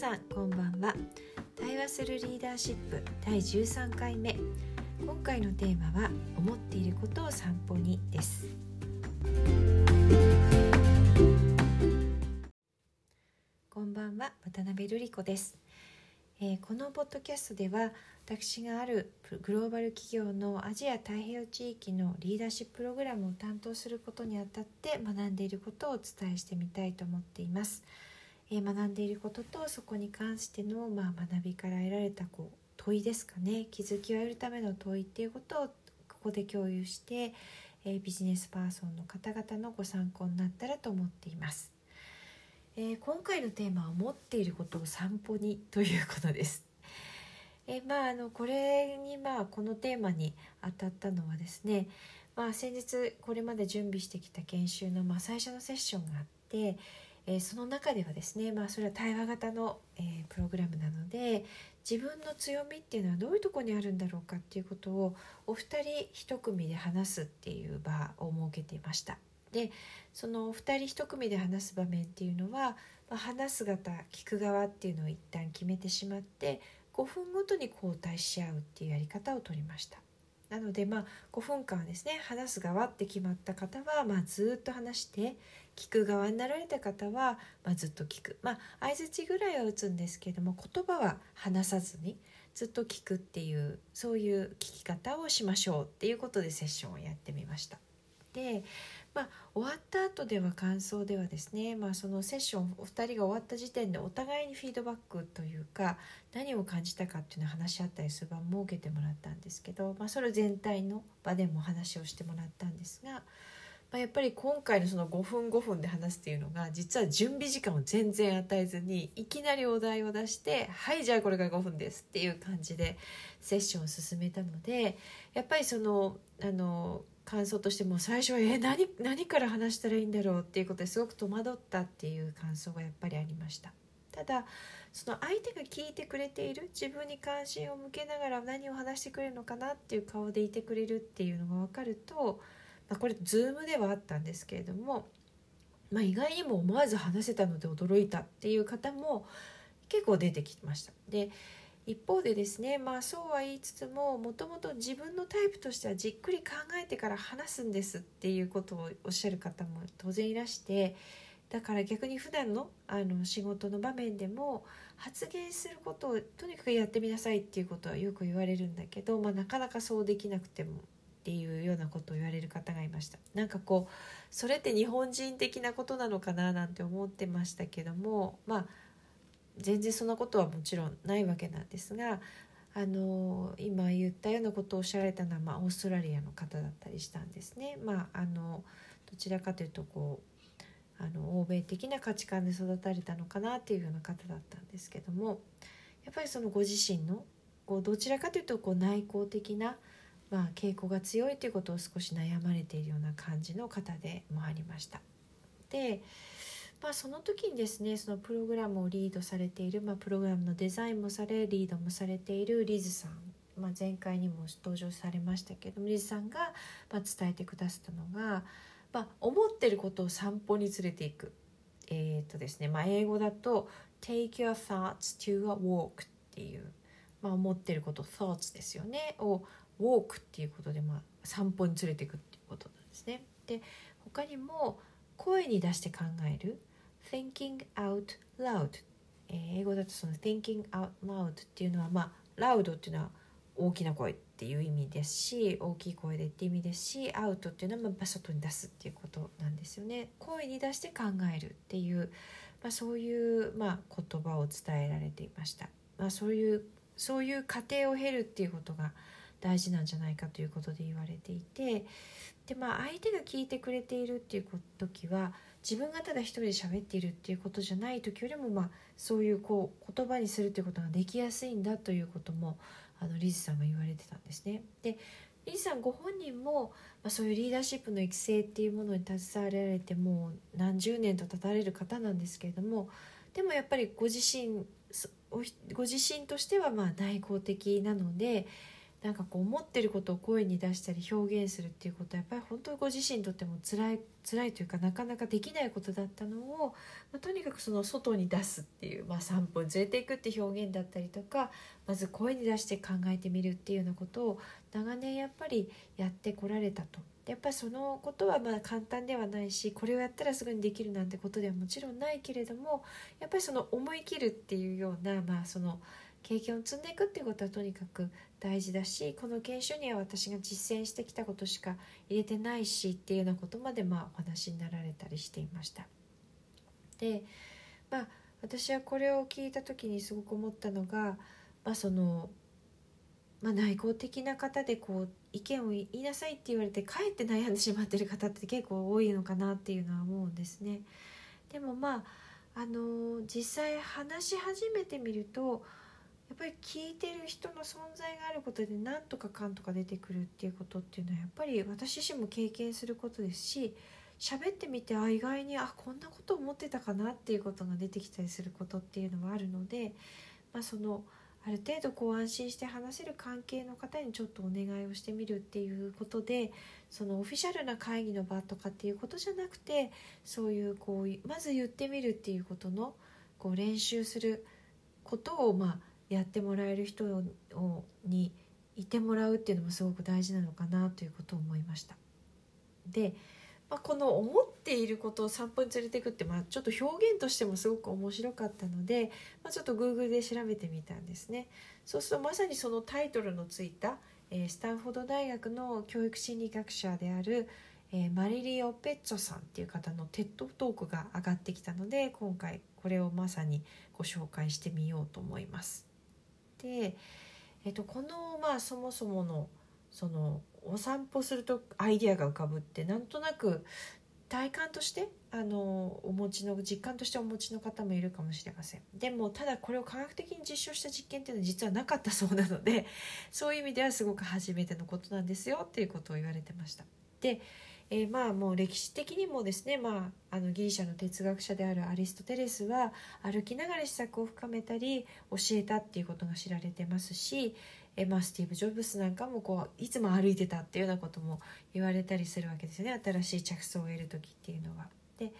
さんこんばんは。対話するリーダーシップ第13回目。今回のテーマは思っていることを散歩にです。こんばんは渡辺瑠璃子です。えー、このポッドキャストでは私があるグローバル企業のアジア太平洋地域のリーダーシッププログラムを担当することにあたって学んでいることをお伝えしてみたいと思っています。え、学んでいることとそこに関しての、まあ、学びから得られたこう問いですかね気づきを得るための問いっていうことをここで共有して、え、ビジネスパーソンの方々のご参考になったらと思っています。えー、今回のテーマは「持っていることを散歩に」ということです。えー、まああのこれにまあこのテーマに当たったのはですね、まあ、先日これまで準備してきた研修のまあ最初のセッションがあって、えー、その中ではですね、まあ、それは対話型の、えー、プログラムなので自分の強みっていうのはどういうとこにあるんだろうかっていうことをお二人一組で話すっていう場を設けていました。でその2人1組で話す場面っていうのは、まあ、話す方聞く側っていうのを一旦決めてしまって5分ごとに交代し合うっていうやり方をとりました。なのでまあ5分間はですね話す側って決まった方はまずっと話して聞く側になられた方はまあずっと聞くまあ相づちぐらいは打つんですけども言葉は話さずにずっと聞くっていうそういう聞き方をしましょうっていうことでセッションをやってみました。でまあ、終わった後では感想ではですね、まあ、そのセッションお二人が終わった時点でお互いにフィードバックというか何を感じたかっていうのを話し合ったりする場を設けてもらったんですけど、まあ、それ全体の場でも話をしてもらったんですが、まあ、やっぱり今回のその5分5分で話すっていうのが実は準備時間を全然与えずにいきなりお題を出して「はいじゃあこれが5分です」っていう感じでセッションを進めたのでやっぱりそのあの感想としても最初はえ何何から話したらいいんだろうっていうことですごく戸惑ったっていう感想がやっぱりありました。ただその相手が聞いてくれている自分に関心を向けながら何を話してくれるのかなっていう顔でいてくれるっていうのが分かると、まあ、これ Zoom ではあったんですけれども、まあ、意外にも思わず話せたので驚いたっていう方も結構出てきました。で一方でですねまあそうは言いつつももともと自分のタイプとしてはじっくり考えてから話すんですっていうことをおっしゃる方も当然いらしてだから逆に普段のあの仕事の場面でも発言することをとにかくやってみなさいっていうことはよく言われるんだけど、まあ、なかなかそうできなくてもっていうようなことを言われる方がいましたなんかこうそれって日本人的なことなのかななんて思ってましたけどもまあ全然そんなことはもちろんないわけなんですがあの今言ったようなことをおっしゃられたのは、まあ、オーストラリアの方だったりしたんですね。まあ、あのどちらかというとこうあの欧米的な価値観で育たれたのかなっていうような方だったんですけどもやっぱりそのご自身のこうどちらかというとこう内向的な、まあ、傾向が強いということを少し悩まれているような感じの方でもありました。でまあ、その時にですねそのプログラムをリードされている、まあ、プログラムのデザインもされリードもされているリズさん、まあ、前回にも登場されましたけどもリズさんが、まあ、伝えてくださったのが、まあ、思ってることを散歩に連れていく。えーとですねまあ、英語だと「take your thoughts to a walk」っていう、まあ、思ってること thoughts ですよねを walk っていうことで、まあ、散歩に連れていくっていうことなんですね。で他にも声に出して考える thinking out loud、えー、英語だとその thinking out loud っていうのはまあ loud っていうのは大きな声っていう意味ですし大きい声でっていう意味ですしアウトっていうのはまあ外に出すっていうことなんですよね。声に出して考えるっていう、まあ、そういう、まあ、言葉を伝えられていました、まあ、そういうそういう過程を経るっていうことが大事なんじゃないかということで言われていてでまあ相手が聞いてくれているっていう時は自分がただ一人で喋っているっていうことじゃない時よりも、まあ、そういうこう言葉にするっていうことができやすいんだということもあのリズさんが言われてたんですね。でリズさんご本人も、まあ、そういうリーダーシップの育成っていうものに携わられてもう何十年と経たれる方なんですけれどもでもやっぱりご自身ご自身としてはまあ内向的なのでなんかこう思ってることを声に出したり表現するっていうことはやっぱり本当にご自身にとっても辛い辛いというかなかなかできないことだったのを、まあ、とにかくその外に出すっていう、まあ、3分連れていくって表現だったりとかまず声に出して考えてみるっていうようなことを長年やっぱりやってこられたと。やっぱりそのことはまあ簡単ではないしこれをやったらすぐにできるなんてことではもちろんないけれどもやっぱりその思い切るっていうようなまあその経験を積んでいくっていうことはとにかく大事だしこの研修には私が実践してきたことしか入れてないしっていうようなことまでまあお話になられたりしていました。でまあ私はこれを聞いた時にすごく思ったのが、まあ、その、まあ、内向的な方でこう意見を言いなさいって言われてかえって悩んでしまってる方って結構多いのかなっていうのは思うんですね。でもまああの実際話し始めてみるとやっぱり聞いてる人の存在があることで何とかかんとか出てくるっていうことっていうのはやっぱり私自身も経験することですし喋ってみてあ意外にあこんなこと思ってたかなっていうことが出てきたりすることっていうのはあるので、まあ、そのある程度こう安心して話せる関係の方にちょっとお願いをしてみるっていうことでそのオフィシャルな会議の場とかっていうことじゃなくてそういうこうまず言ってみるっていうことのこう練習することをまあやってもらえる人をにいてもらうっていうのもすごく大事なのかなということを思いました。で、まあ、この思っていることを散歩に連れていくって、まあ、ちょっと表現としてもすごく面白かったので、まあ、ちょっと Google で調べてみたんですね。そうするとまさにそのタイトルのついた、えー、スタンフォード大学の教育心理学者である、えー、マリリオ・ペッツォさんっていう方のテッドトークが上がってきたので今回これをまさにご紹介してみようと思います。で、えっと、このまあそもそものそのお散歩するとアイディアが浮かぶってなんとなく体感としてあのお持ちの実感としてお持ちの方もいるかもしれません。でもただこれを科学的に実証した実験っていうのは実はなかったそうなのでそういう意味ではすごく初めてのことなんですよっていうことを言われてました。でえー、まあもう歴史的にもですね、まあ、あのギリシャの哲学者であるアリストテレスは歩きながら施策を深めたり教えたっていうことが知られてますし、えー、まあ、スティーブ・ジョブスなんかもこういつも歩いてたっていうようなことも言われたりするわけですよね新しい着想を得る時っていうのは。で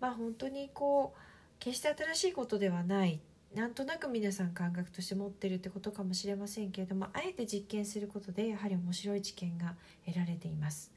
まあ本当にこう決して新しいことではないなんとなく皆さん感覚として持ってるってことかもしれませんけれどもあえて実験することでやはり面白い知見が得られています。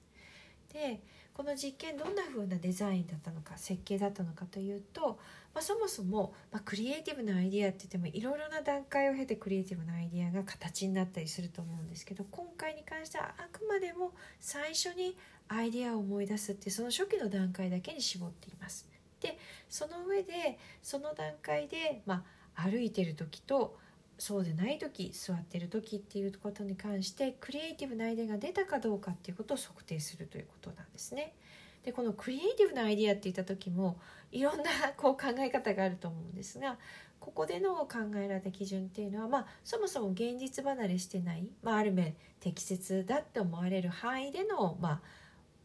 でこの実験どんな風なデザインだったのか設計だったのかというと、まあ、そもそも、まあ、クリエイティブなアイデアって言ってもいろいろな段階を経てクリエイティブなアイデアが形になったりすると思うんですけど今回に関してはあくまでも最初にアイデアを思い出すってその初期の段階だけに絞っています。でその上でその段階で、まあ、歩いてる時とそうでない時座ってる時っていうことに関してクリエイティブなアイデアが出たかどうかっていうことを測定するということなんですね。でこのクリエイティブなアイディアって言った時もいろんなこう考え方があると思うんですがここでの考えられた基準っていうのは、まあ、そもそも現実離れしてない、まあ、ある面適切だって思われる範囲での、ま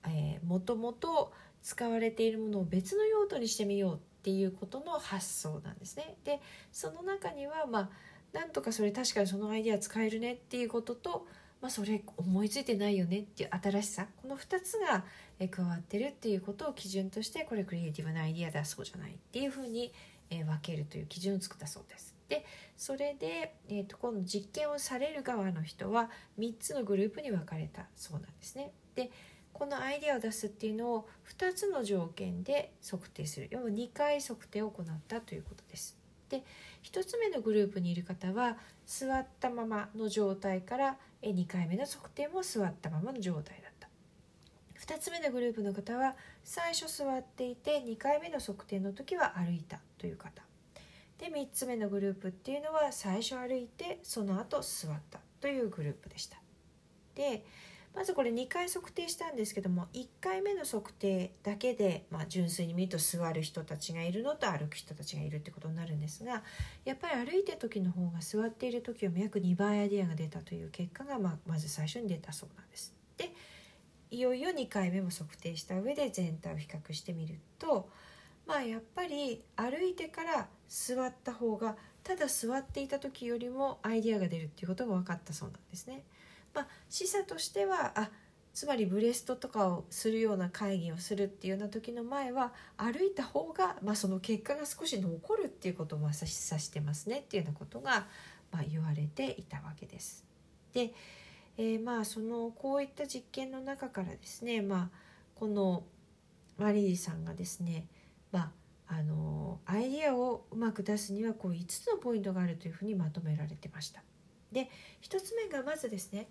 あえー、もともと使われているものを別の用途にしてみようっていうことの発想なんですね。でその中には、まあなんとかそれ確かにそのアイデア使えるねっていうことと、まあ、それ思いついてないよねっていう新しさこの2つが加わってるっていうことを基準としてこれクリエイティブなアイデアだそうじゃないっていうふうに分けるという基準を作ったそうです。でそれで、えーと、今度実験をされる側の人は3つのグループに分かれたそうなんですね。でこのアイデアを出すっていうのを2つの条件で測定する要は2回測定を行ったということです。で1つ目のグループにいる方は座ったままの状態から2回目の測定も座ったままの状態だった。2つ目のグループの方は最初座っていて2回目の測定の時は歩いたという方。で3つ目のグループっていうのは最初歩いてその後座ったというグループでした。でまずこれ2回測定したんですけども1回目の測定だけで、まあ、純粋に見ると座る人たちがいるのと歩く人たちがいるってことになるんですがやっぱり歩いて時の方が座っている時よりも約2倍アイデアが出たという結果が、まあ、まず最初に出たそうなんです。でいよいよ2回目も測定した上で全体を比較してみるとまあやっぱり歩いてから座った方がただ座っていた時よりもアイデアが出るっていうことが分かったそうなんですね。まあ、示唆としてはあつまりブレストとかをするような会議をするっていうような時の前は歩いた方が、まあ、その結果が少し残るっていうことを指してますねっていうようなことが、まあ、言われていたわけです。で、えー、まあそのこういった実験の中からですね、まあ、このマリーさんがですね、まあ、あのアイディアをうまく出すにはこう5つのポイントがあるというふうにまとめられてました。で1つ目がまずですね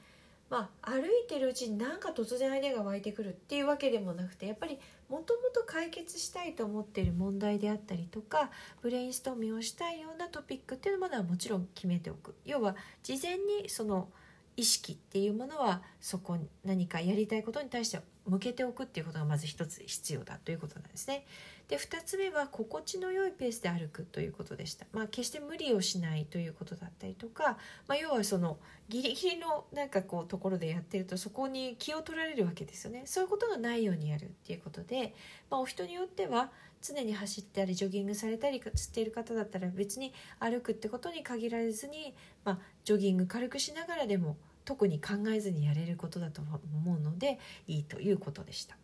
まあ、歩いてるうちになんか突然アイデアが湧いてくるっていうわけでもなくてやっぱりもともと解決したいと思っている問題であったりとかブレインストーミングをしたいようなトピックっていうものはもちろん決めておく。要は事前にその意識っていうものはそこに何かやりたいことに対して向けておくっていうことがまず一つ必要だということなんですね。で2つ目は心地の良いペースで歩くということでした。まあ、決して無理をしないということだったりとか、まあ、要はそのギリギリのなんかこうところでやってるとそこに気を取られるわけですよね。そういうことがないようにやるっていうことで、まあ、お人によっては常に走ったりジョギングされたりしている方だったら別に歩くってことに限られずに、まあ、ジョギング軽くしながらでも特に考えずにやれることだと思うのでいいということでした。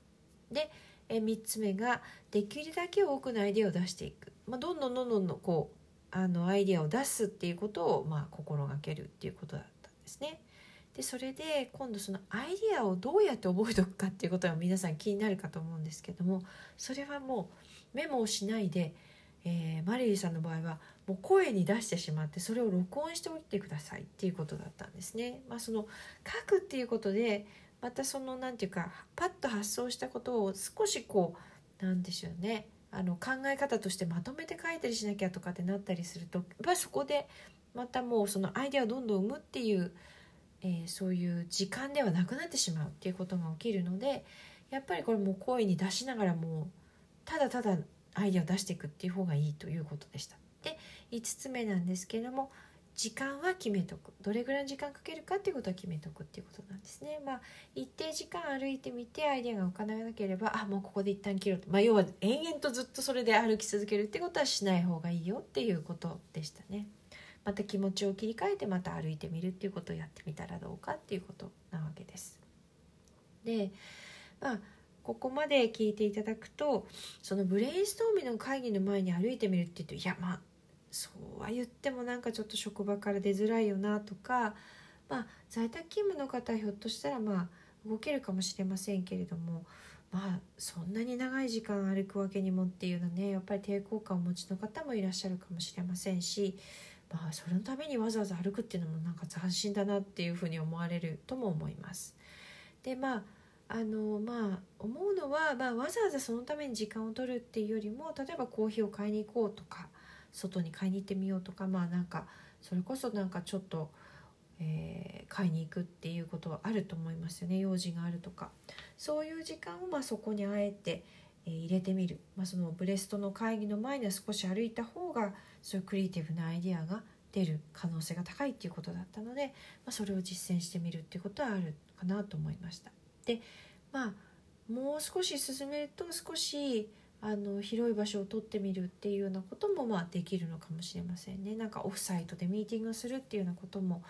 で3つ目ができるだけ多くのアイデアを出していく、まあ、どんどんどんどんこうあのアイデアを出すっていうことを、まあ、心がけるっていうことだったんですね。でそれで今度そのアイデアをどうやって覚えておくかっていうことは皆さん気になるかと思うんですけどもそれはもうメモをしないで、えー、マリリーさんの場合はもう声に出してしまってそれを録音しておいてくださいっていうことだったんですね。まあ、その書くっていうことでまたその何て言うかパッと発想したことを少しこうなんでしょうねあの考え方としてまとめて書いたりしなきゃとかってなったりするとやっぱりそこでまたもうそのアイデアをどんどん生むっていう、えー、そういう時間ではなくなってしまうっていうことが起きるのでやっぱりこれもう声に出しながらもうただただアイデアを出していくっていう方がいいということでした。で5つ目なんですけれども時間は決めとくどれぐらいの時間かけるかっていうことは決めとくっていうことなんですね。まあ一定時間歩いてみてアイデアが浮かなければあもうここで一旦切ろうと、まあ、要は延々とずっとそれで歩き続けるってことはしない方がいいよっていうことでしたね。また気持ちを切り替えてまた歩いてみるっていうことをやってみたらどうかっていうことなわけです。でまあここまで聞いていただくとそのブレインストーミングの会議の前に歩いてみるって言うといやまあそうは言ってもなんかちょっと職場から出づらいよなとか、まあ、在宅勤務の方ひょっとしたらまあ動けるかもしれませんけれどもまあそんなに長い時間歩くわけにもっていうのねやっぱり抵抗感をお持ちの方もいらっしゃるかもしれませんし、まあ、それのためにわざわざ歩くっていうのもなんか斬新だなっていうふうに思われるとも思います。でまああのまあ思うのは、まあ、わざわざそのために時間を取るっていうよりも例えばコーヒーを買いに行こうとか外に買いに行ってみようとかまあなんかそれこそなんかちょっと、えー、買いに行くっていうことはあると思いますよね。用事があるとか。そういう時間をまあそこにあえて、えー、入れてみる、まあ、そのブレストの会議の前には少し歩いた方がそういうクリエイティブなアイデアが出る可能性が高いっていうことだったので、まあ、それを実践してみるっていうことはあるかなと思いました。でまあもう少し進めると少しあの広い場所を取ってみるっていうようなこともまあできるのかもしれませんね。なんかオフサイトでミーティングをするっていうようなことも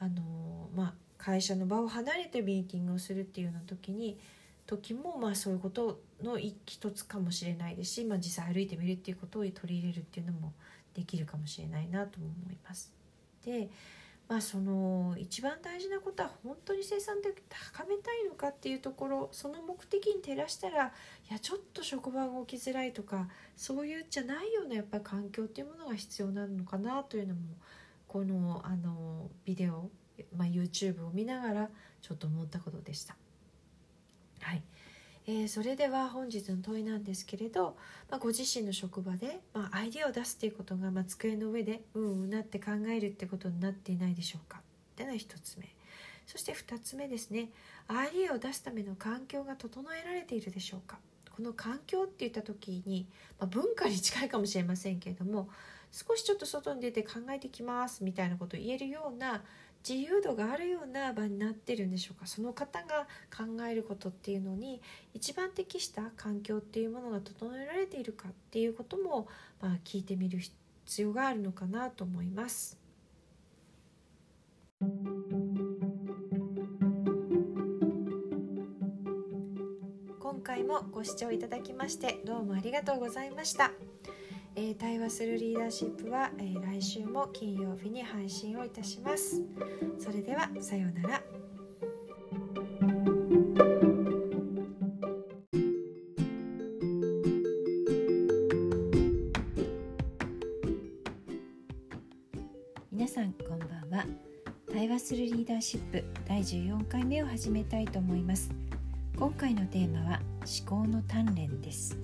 あの、まあ、会社の場を離れてミーティングをするっていうような時に時もまあそういうことの一つかもしれないですし、まあ、実際歩いてみるっていうことを取り入れるっていうのもできるかもしれないなと思います。でまあ、その一番大事なことは本当に生産性高めたいのかっていうところその目的に照らしたらいやちょっと職場が起きづらいとかそういうじゃないようなやっぱり環境っていうものが必要なのかなというのもこのあのビデオ、まあ、YouTube を見ながらちょっと思ったことでした。えー、それでは本日の問いなんですけれど、まあ、ご自身の職場で、まあ、アイデアを出すっていうことが、まあ、机の上でうんうなって考えるってことになっていないでしょうか。っていうのが1つ目。そして2つ目ですね。アイデアを出すための環境が整えられているでしょうか。この環境って言った時に、まあ、文化に近いかもしれませんけれども少しちょっと外に出て考えてきますみたいなことを言えるような自由度があるような場になってるんでしょうかその方が考えることっていうのに一番適した環境っていうものが整えられているかっていうことも、まあ、聞いてみる必要があるのかなと思います。今回もご視聴いただきましてどうもありがとうございました。えー、対話するリーダーシップは、えー、来週も金曜日に配信をいたします。それではさようなら。皆さんこんばんは。対話するリーダーシップ第14回目を始めたいと思います。今回のテーマは思考の鍛錬です。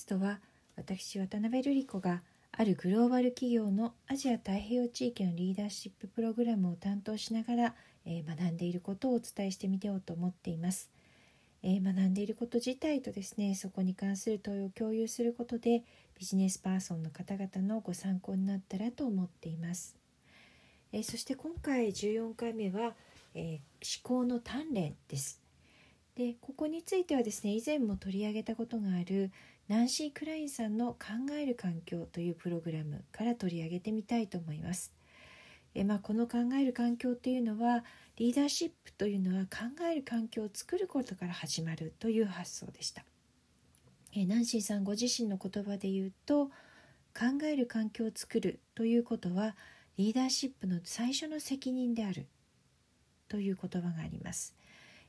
ストは私渡辺瑠璃子があるグローバル企業のアジア太平洋地域のリーダーシッププログラムを担当しながら、えー、学んでいることをお伝えしてみようと思っています、えー、学んでいること自体とですねそこに関する問いを共有することでビジネスパーソンの方々のご参考になったらと思っていますえそして今回14回目は、えー、思考の鍛錬です。でここについてはですね以前も取り上げたことがあるナンシー・クラインさんの「考える環境」というプログラムから取り上げてみたいと思います。えまあ、この考える環境というのはリーダーシップというのは考える環境を作ることから始まるという発想でした。えナンシーさんご自身の言葉で言うと考える環境を作るということはリーダーシップの最初の責任であるという言葉があります。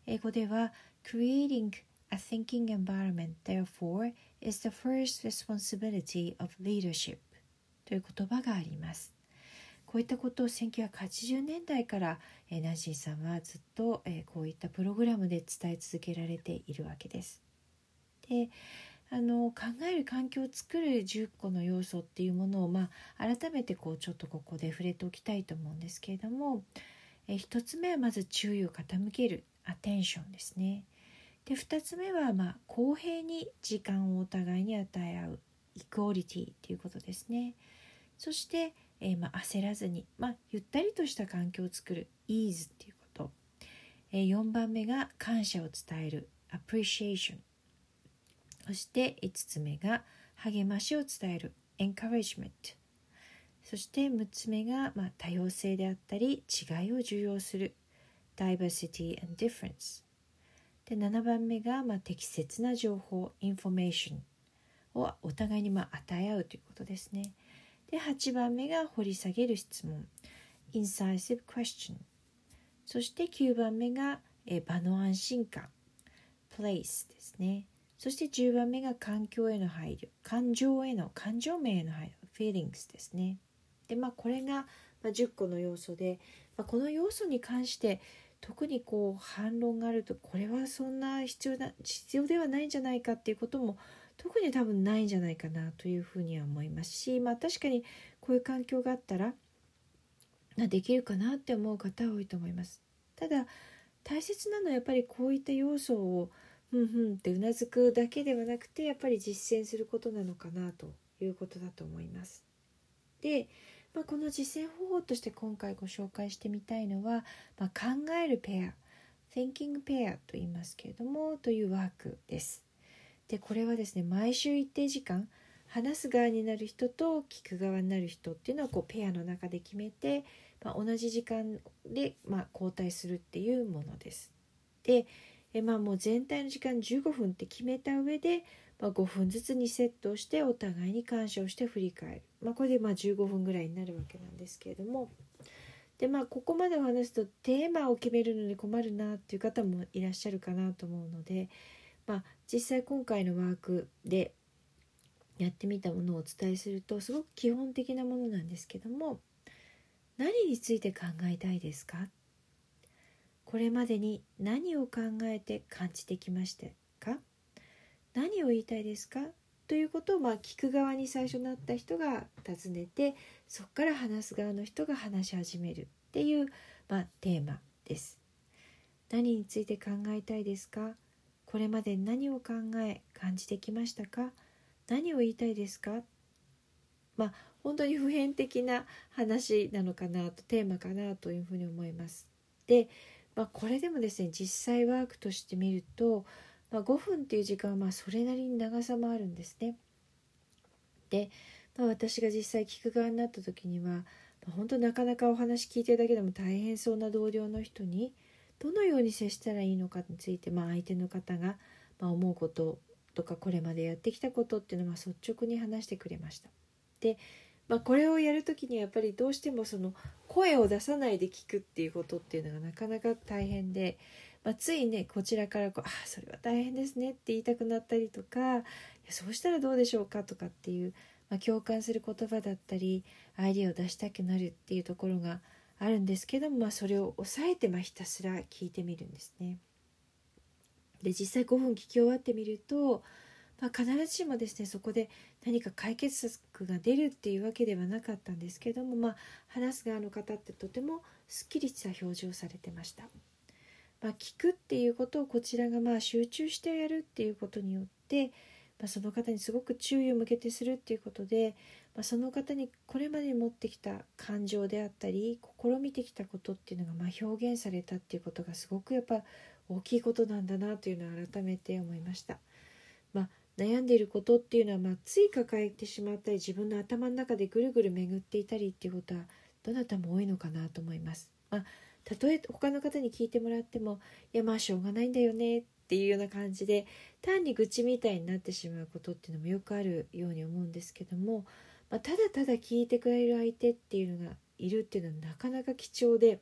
英語では Creating a thinking environment therefore is the first responsibility of leadership という言葉があります。こういったことを1980年代から、え、ナンシーさんはずっと、え、こういったプログラムで伝え続けられているわけです。であの考える環境を作る10個の要素っていうものを、まあ、改めてこうちょっとここで触れておきたいと思うんですけれどもえ1つ目はまず注意を傾けるアテンションですね。で2つ目は、まあ、公平に時間をお互いに与え合うイクオリティということですね。そして、えー、まあ、焦らずに、まあ、ゆったりとした環境を作るイーズっていうこと、えー、4番目が感謝を伝えるアプリシエーションそして5つ目が励ましを伝える encouragement そして6つ目が、まあ、多様性であったり違いを重要する diversity and difference で7番目が、まあ、適切な情報 information をお互いに、まあ、与え合うということですね。で8番目が掘り下げる質問。incisive question そして9番目がえ場の安心感。place ですね。そして10番目が環境への配慮。感情への感情面への配慮。feelings ですね。でまあこれが10個の要素で、まあ、この要素に関して特にこう反論があるとこれはそんな必要な必要ではないんじゃないかっていうことも特に多分ないんじゃないかなというふうには思いますしまあ確かにこういう環境があったらできるかなって思う方は多いと思います。ただ大切なのはやっぱりこういった要素をふんふんってうなずくだけではなくてやっぱり実践することなのかなということだと思います。で、まあ、この実践方法として今回ご紹介してみたいのは、まあ、考えるペア Thinking Pair と言いますけれどもというワークです。でこれはですね毎週一定時間話す側になる人と聞く側になる人っていうのをこうペアの中で決めて、まあ、同じ時間で、ま、交代するっていうものです。でえまあもう全体の時間15分って決めた上で、まあ、5分ずつにセットしてお互いに感謝をして振り返る、まあ、これでまあ15分ぐらいになるわけなんですけれども。でまあここまでお話すとテーマを決めるのに困るなっていう方もいらっしゃるかなと思うので、まあ、実際今回のワークでやってみたものをお伝えするとすごく基本的なものなんですけども何について考えたいですか？これまでに何を考えて感じてきました？何を言いたいですか？ということをまあ聞く側に最初なった人が尋ねてそこから話す側の人が話し始めるっていう、まあ、テーマです。何について考えたいですかこれまで何を考え感じてきましたか何を言いたいですか？まあ本当に普遍的な話なのかなとテーマかなというふうに思います。でまあ、これでもですね実際ワークとして見ると、まあ、5分っていう時間はまあそれなりに長さもあるんですね。で、まあ、私が実際聞く側になった時にはま、本当なかなかお話聞いてるだけでも大変そうな同僚の人にどのように接したらいいのかについて、まあ、相手の方が、ま思うこととかこれまでやってきたことっていうのは率直に話してくれました。で、まあ、これをやる時にやっぱりどうしてもその声を出さないで聞くっていうことっていうのがなかなか大変で、まあ、ついねこちらからこう「ああそれは大変ですね」って言いたくなったりとか「そうしたらどうでしょうか」とかっていう、まあ、共感する言葉だったりアイデアを出したくなるっていうところがあるんですけども、まあ、それを抑えてまひたすら聞いてみるんですね。で実際5分聞き終わってみると、まあ、必ずしもですねそこで何か解決策が出るっていうわけではなかったんですけども、まあ、話す側の方ってとてもすっきりした表情をされてました。まあ、聞くっていうことをこちらがまあ集中してやるっていうことによって、まあ、その方にすごく注意を向けてするっていうことで、まあ、その方にこれまで持ってきた感情であったり試みてきたことっていうのがま表現されたっていうことがすごくやっぱ大きいことなんだなというのを改めて思いました。まあ、悩んでいることっていうのは、まあ、つい抱えてしまったり自分の頭の中でぐるぐる巡っていたりっていうことはどなたも多いのかなと思います。まあ、たとえ他の方に聞いてもらっても「いやまあしょうがないんだよね」っていうような感じで単に愚痴みたいになってしまうことっていうのもよくあるように思うんですけどもまあ、ただただ聞いてくれる相手っていうのがいるっていうのはなかなか貴重で、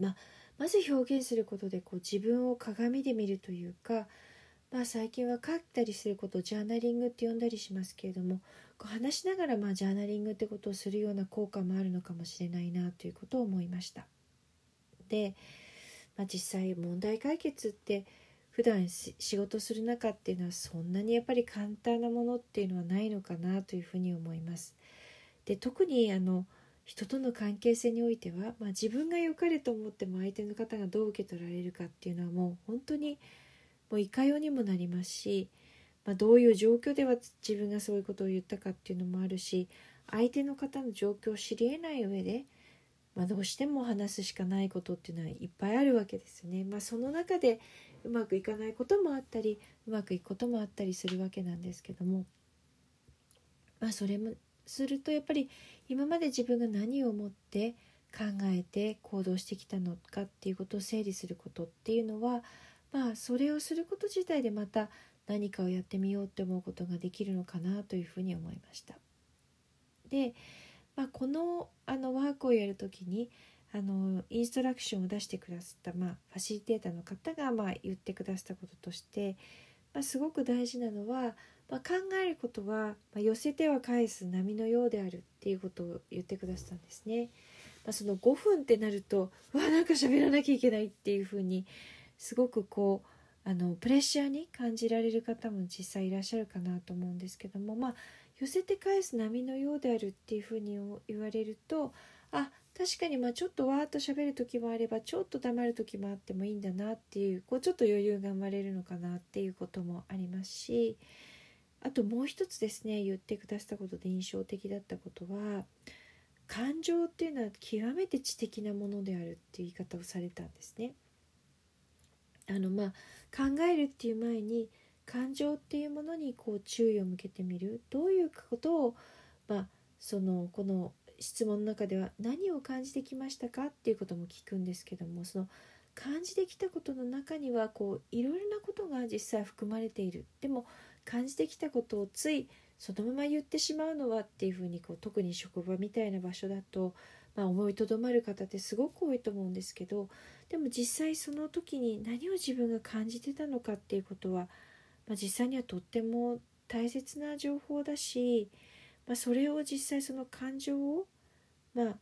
まあ、まず表現することでこう自分を鏡で見るというか、まあ、最近は書いたりすることをジャーナリングって呼んだりしますけれどもこう話しながらまあジャーナリングってことをするような効果もあるのかもしれないなということを思いました。で、まあ、実際問題解決って普段仕事する中っていうのはそんなにやっぱり簡単なものっていうのはないのかなというふうに思います。で特にあの人との関係性においては、まあ、自分が良かれと思っても相手の方がどう受け取られるかっていうのはもう本当にもういかようにもなりますし、まあ、どういう状況では自分がそういうことを言ったかっていうのもあるし相手の方の状況を知り得ない上で、まあ、どうしても話すしかないことっていうのはいっぱいあるわけですね。まあ、その中でうまくいかないこともあったりうまくいくこともあったりするわけなんですけどもまあそれもするとやっぱり今まで自分が何を思って考えて行動してきたのかっていうことを整理することっていうのはまあそれをすること自体でまた何かをやってみようって思うことができるのかなというふうに思いました。で、まあ、このあのワークをやる時にあのインストラクションを出してくださった、まあ、ファシリテーターの方が、まあ、言ってくださったこととして、まあ、すごく大事なのは、まあ、考えることは、まあ、寄せては返す波のようであるっていうことを言ってくださったんですね。まあ、その5分ってなるとうわなんか喋らなきゃいけないっていうふうにすごくこうあのプレッシャーに感じられる方も実際いらっしゃるかなと思うんですけどもまあ寄せて返す波のようであるっていうふうに言われるとあ確かにまあちょっとわーっと喋る時もあればちょっと黙る時もあってもいいんだなっていうこうちょっと余裕が生まれるのかなっていうこともありますしあともう一つですね言ってくださったことで印象的だったことは感情っていうのは極めて知的なものであるっていう言い方をされたんですね。あのまあ考えるっていう前に感情っていうものにこう注意を向けてみる。どういうことをまあそのこの質問の中では何を感じてきましたかっていうことも聞くんですけどもその感じてきたことの中にはこういろいろなことが実際含まれている。でも感じてきたことをついそのまま言ってしまうのはっていうふうにこう特に職場みたいな場所だと、まあ、思いとどまる方ってすごく多いと思うんですけどでも実際その時に何を自分が感じてたのかっていうことは、まあ、実際にはとっても大切な情報だしまあ、それを実際その感情をまあ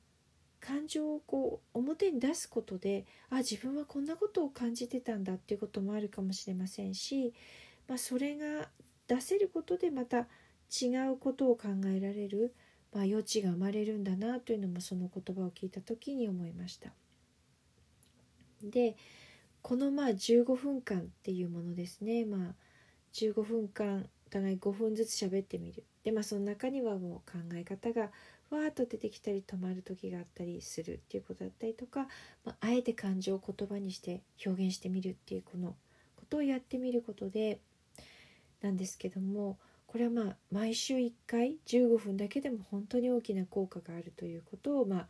感情をこう表に出すことであ自分はこんなことを感じてたんだっていうこともあるかもしれませんし、まあ、それが出せることでまた違うことを考えられる、まあ、余地が生まれるんだなというのもその言葉を聞いた時に思いました。でこのまあ15分間っていうものですねまあ15分間お互い5分ずつ喋ってみるでまあその中にはもう考え方がわーっと出てきたり止まる時があったりするっていうことだったりとか、まあ、あえて感情を言葉にして表現してみるっていうこのことをやってみることでなんですけどもこれはまあ毎週1回15分だけでも本当に大きな効果があるということをまあ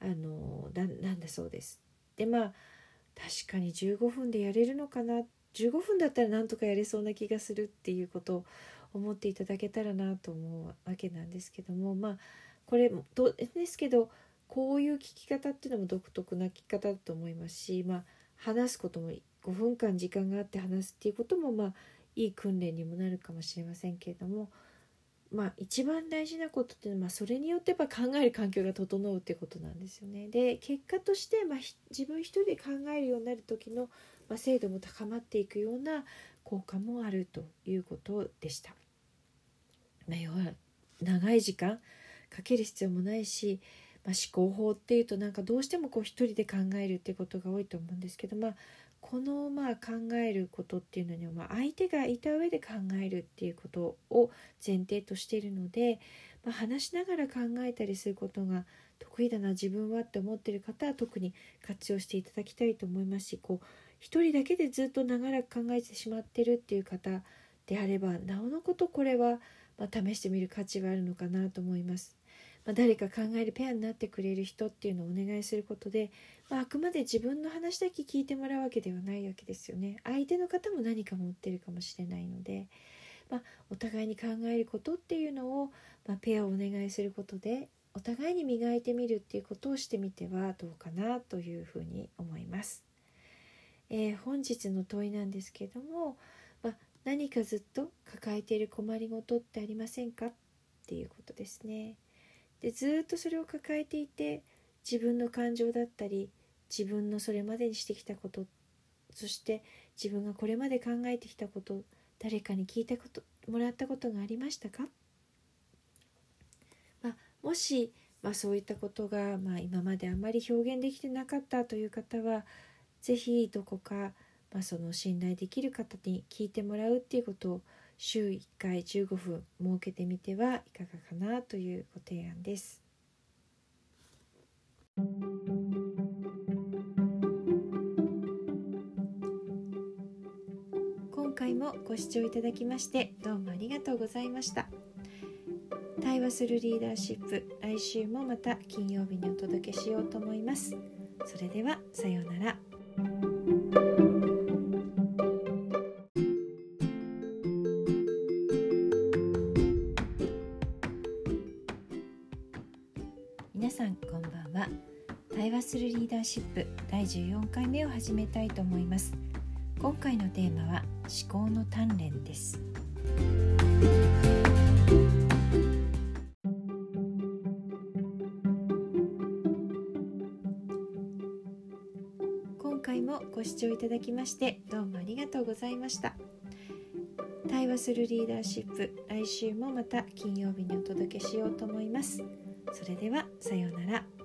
あのなんだそうです。でまあ確かに15分でやれるのかな15分だったらなんとかやれそうな気がするっていうことを思っていただけたらなと思うわけなんですけどもまあこれどですけどこういう聞き方っていうのも独特な聞き方だと思いますし、まあ、話すことも5分間時間があって話すっていうこともまあいい訓練にもなるかもしれませんけれどもまあ一番大事なことっていうのは、まあ、それによってやっぱ考える環境が整うってことなんですよね。で結果として、まあ、自分一人で考えるようになる時の、まあ、精度も高まっていくような効果もあるということでした。まあ、要は長い時間かける必要もないし、まあ、思考法っていうとなんかどうしてもこう一人で考えるっていうことが多いと思うんですけど、まあ、このまあ考えることっていうのには、まあ、相手がいた上で考えるっていうことを前提としているので、まあ、話しながら考えたりすることが得意だな自分はって思ってる方は特に活用していただきたいと思いますしこう一人だけでずっと長らく考えてしまってるっていう方であればなおのことこれは、まあ試してみる価値があるのかなと思います。まあ、誰か考えるペアになってくれる人っていうのをお願いすることで、まあ、あくまで自分の話だけ聞いてもらうわけではないわけですよね。相手の方も何か持ってるかもしれないので、まあ、お互いに考えることっていうのを、まあ、ペアをお願いすることでお互いに磨いてみるっていうことをしてみてはどうかなというふうに思います。えー、本日の問いなんですけども、まあ、何かずっと抱えている困りごとってありませんかっていうことですね。でずっとそれを抱えていて自分の感情だったり自分のそれまでにしてきたことそして自分がこれまで考えてきたこと誰かに聞いたこともらったことがありましたか、まあ、もし、まあ、そういったことが、まあ、今まであまり表現できてなかったという方は是非どこか、まあ、その信頼できる方に聞いてもらうっていうことを週1回15分設けてみてはいかがかなというご提案です。今回もご視聴いただきましてどうもありがとうございました。対話するリーダーシップ来週もまた金曜日にお届けしようと思います。それではさようなら。皆さんこんばんは。対話するリーダーシップ第14回目を始めたいと思います。今回のテーマは思考の鍛錬です。聴いただきましてどうもありがとうございました。対話するリーダーシップ来週もまた金曜日にお届けしようと思います。それではさようなら。